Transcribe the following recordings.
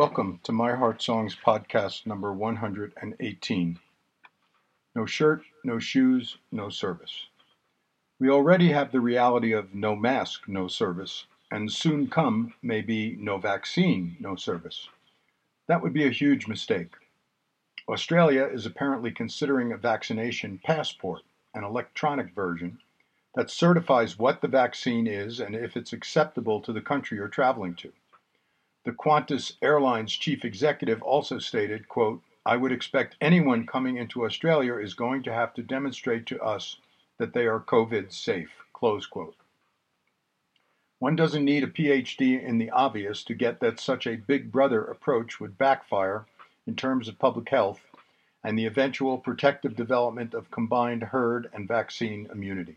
Welcome to My Heart Songs podcast number 118. No shirt, no shoes, no service. We already have the reality of no mask, no service, and soon come may be no vaccine, no service. That would be a huge mistake. Australia is apparently considering a vaccination passport, an electronic version that certifies what the vaccine is and if it's acceptable to the country you're traveling to. The Qantas Airlines chief executive also stated, quote, I would expect anyone coming into Australia is going to have to demonstrate to us that they are COVID safe, close quote. One doesn't need a PhD in the obvious to get that such a big brother approach would backfire in terms of public health and the eventual protective development of combined herd and vaccine immunity.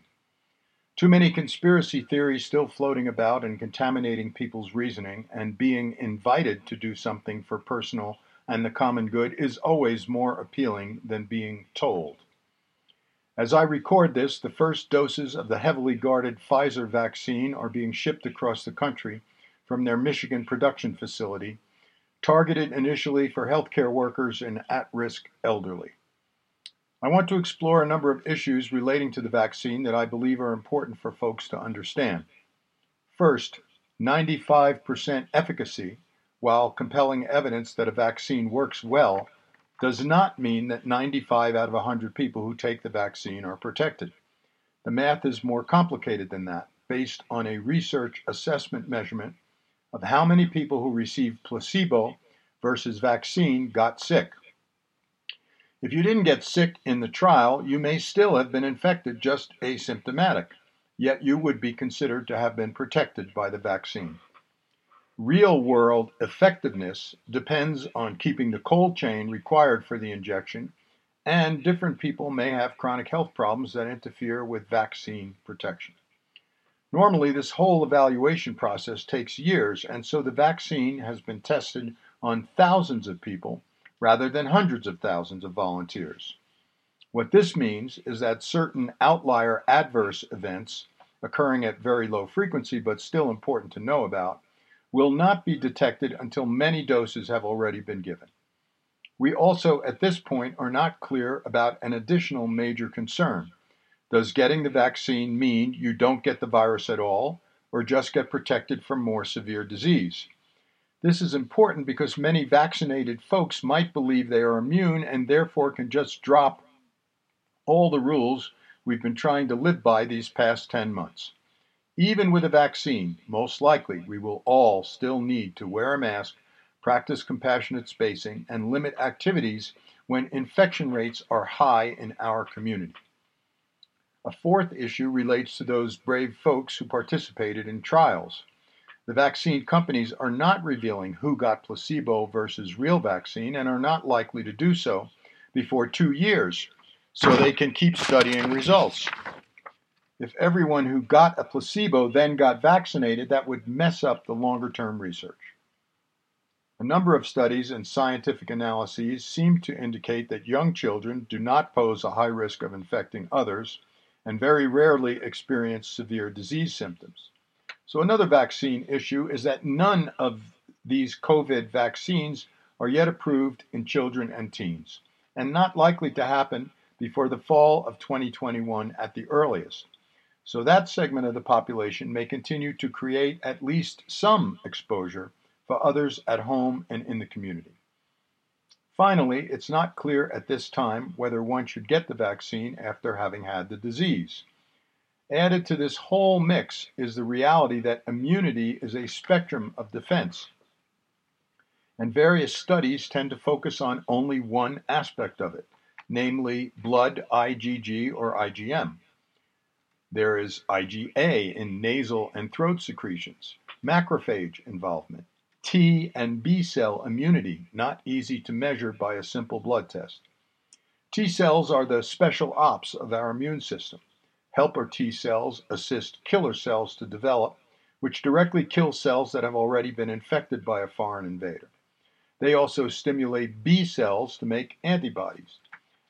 Too many conspiracy theories still floating about and contaminating people's reasoning, and being invited to do something for personal and the common good is always more appealing than being told. As I record this, the first doses of the heavily guarded Pfizer vaccine are being shipped across the country from their Michigan production facility, targeted initially for healthcare workers and at risk elderly. I want to explore a number of issues relating to the vaccine that I believe are important for folks to understand. First, 95% efficacy, while compelling evidence that a vaccine works well, does not mean that 95 out of 100 people who take the vaccine are protected. The math is more complicated than that, based on a research assessment measurement of how many people who received placebo versus vaccine got sick. If you didn't get sick in the trial, you may still have been infected, just asymptomatic, yet you would be considered to have been protected by the vaccine. Real world effectiveness depends on keeping the cold chain required for the injection, and different people may have chronic health problems that interfere with vaccine protection. Normally, this whole evaluation process takes years, and so the vaccine has been tested on thousands of people rather than hundreds of thousands of volunteers. What this means is that certain outlier adverse events occurring at very low frequency but still important to know about will not be detected until many doses have already been given. We also, at this point, are not clear about an additional major concern. Does getting the vaccine mean you don't get the virus at all, or just get protected from more severe disease? This is important because many vaccinated folks might believe they are immune and therefore can just drop all the rules we've been trying to live by these past 10 months. Even with a vaccine, most likely we will all still need to wear a mask, practice compassionate spacing, and limit activities when infection rates are high in our community. A fourth issue relates to those brave folks who participated in trials. The vaccine companies are not revealing who got placebo versus real vaccine and are not likely to do so before two years so they can keep studying results. If everyone who got a placebo then got vaccinated, that would mess up the longer term research. A number of studies and scientific analyses seem to indicate that young children do not pose a high risk of infecting others and very rarely experience severe disease symptoms. So, another vaccine issue is that none of these COVID vaccines are yet approved in children and teens, and not likely to happen before the fall of 2021 at the earliest. So, that segment of the population may continue to create at least some exposure for others at home and in the community. Finally, it's not clear at this time whether one should get the vaccine after having had the disease. Added to this whole mix is the reality that immunity is a spectrum of defense. And various studies tend to focus on only one aspect of it, namely blood IgG or IgM. There is IgA in nasal and throat secretions, macrophage involvement, T and B cell immunity, not easy to measure by a simple blood test. T cells are the special ops of our immune system. Helper T cells assist killer cells to develop, which directly kill cells that have already been infected by a foreign invader. They also stimulate B cells to make antibodies.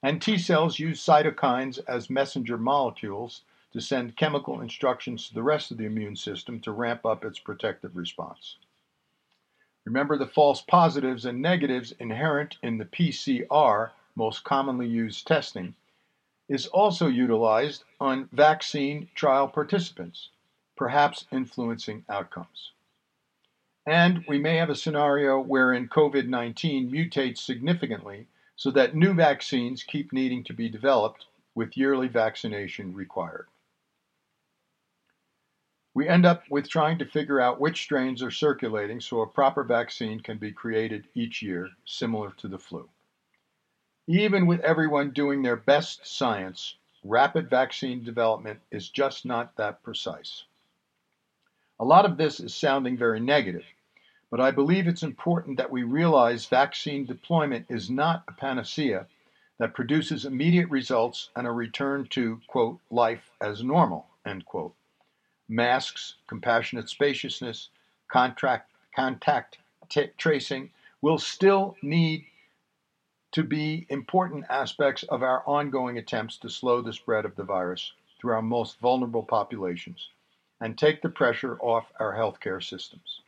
And T cells use cytokines as messenger molecules to send chemical instructions to the rest of the immune system to ramp up its protective response. Remember the false positives and negatives inherent in the PCR, most commonly used testing, is also utilized on vaccine trial participants, perhaps influencing outcomes. And we may have a scenario wherein COVID 19 mutates significantly so that new vaccines keep needing to be developed with yearly vaccination required. We end up with trying to figure out which strains are circulating so a proper vaccine can be created each year, similar to the flu. Even with everyone doing their best science, rapid vaccine development is just not that precise. A lot of this is sounding very negative, but I believe it's important that we realize vaccine deployment is not a panacea that produces immediate results and a return to, quote, life as normal, end quote. Masks, compassionate spaciousness, contract, contact t- tracing will still need to be important aspects of our ongoing attempts to slow the spread of the virus through our most vulnerable populations and take the pressure off our healthcare systems.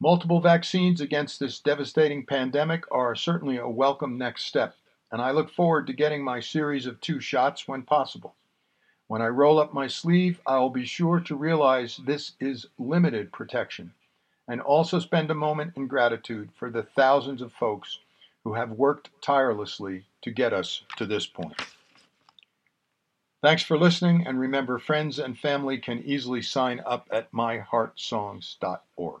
Multiple vaccines against this devastating pandemic are certainly a welcome next step, and I look forward to getting my series of two shots when possible. When I roll up my sleeve, I will be sure to realize this is limited protection and also spend a moment in gratitude for the thousands of folks who have worked tirelessly to get us to this point. Thanks for listening, and remember, friends and family can easily sign up at myheartsongs.org.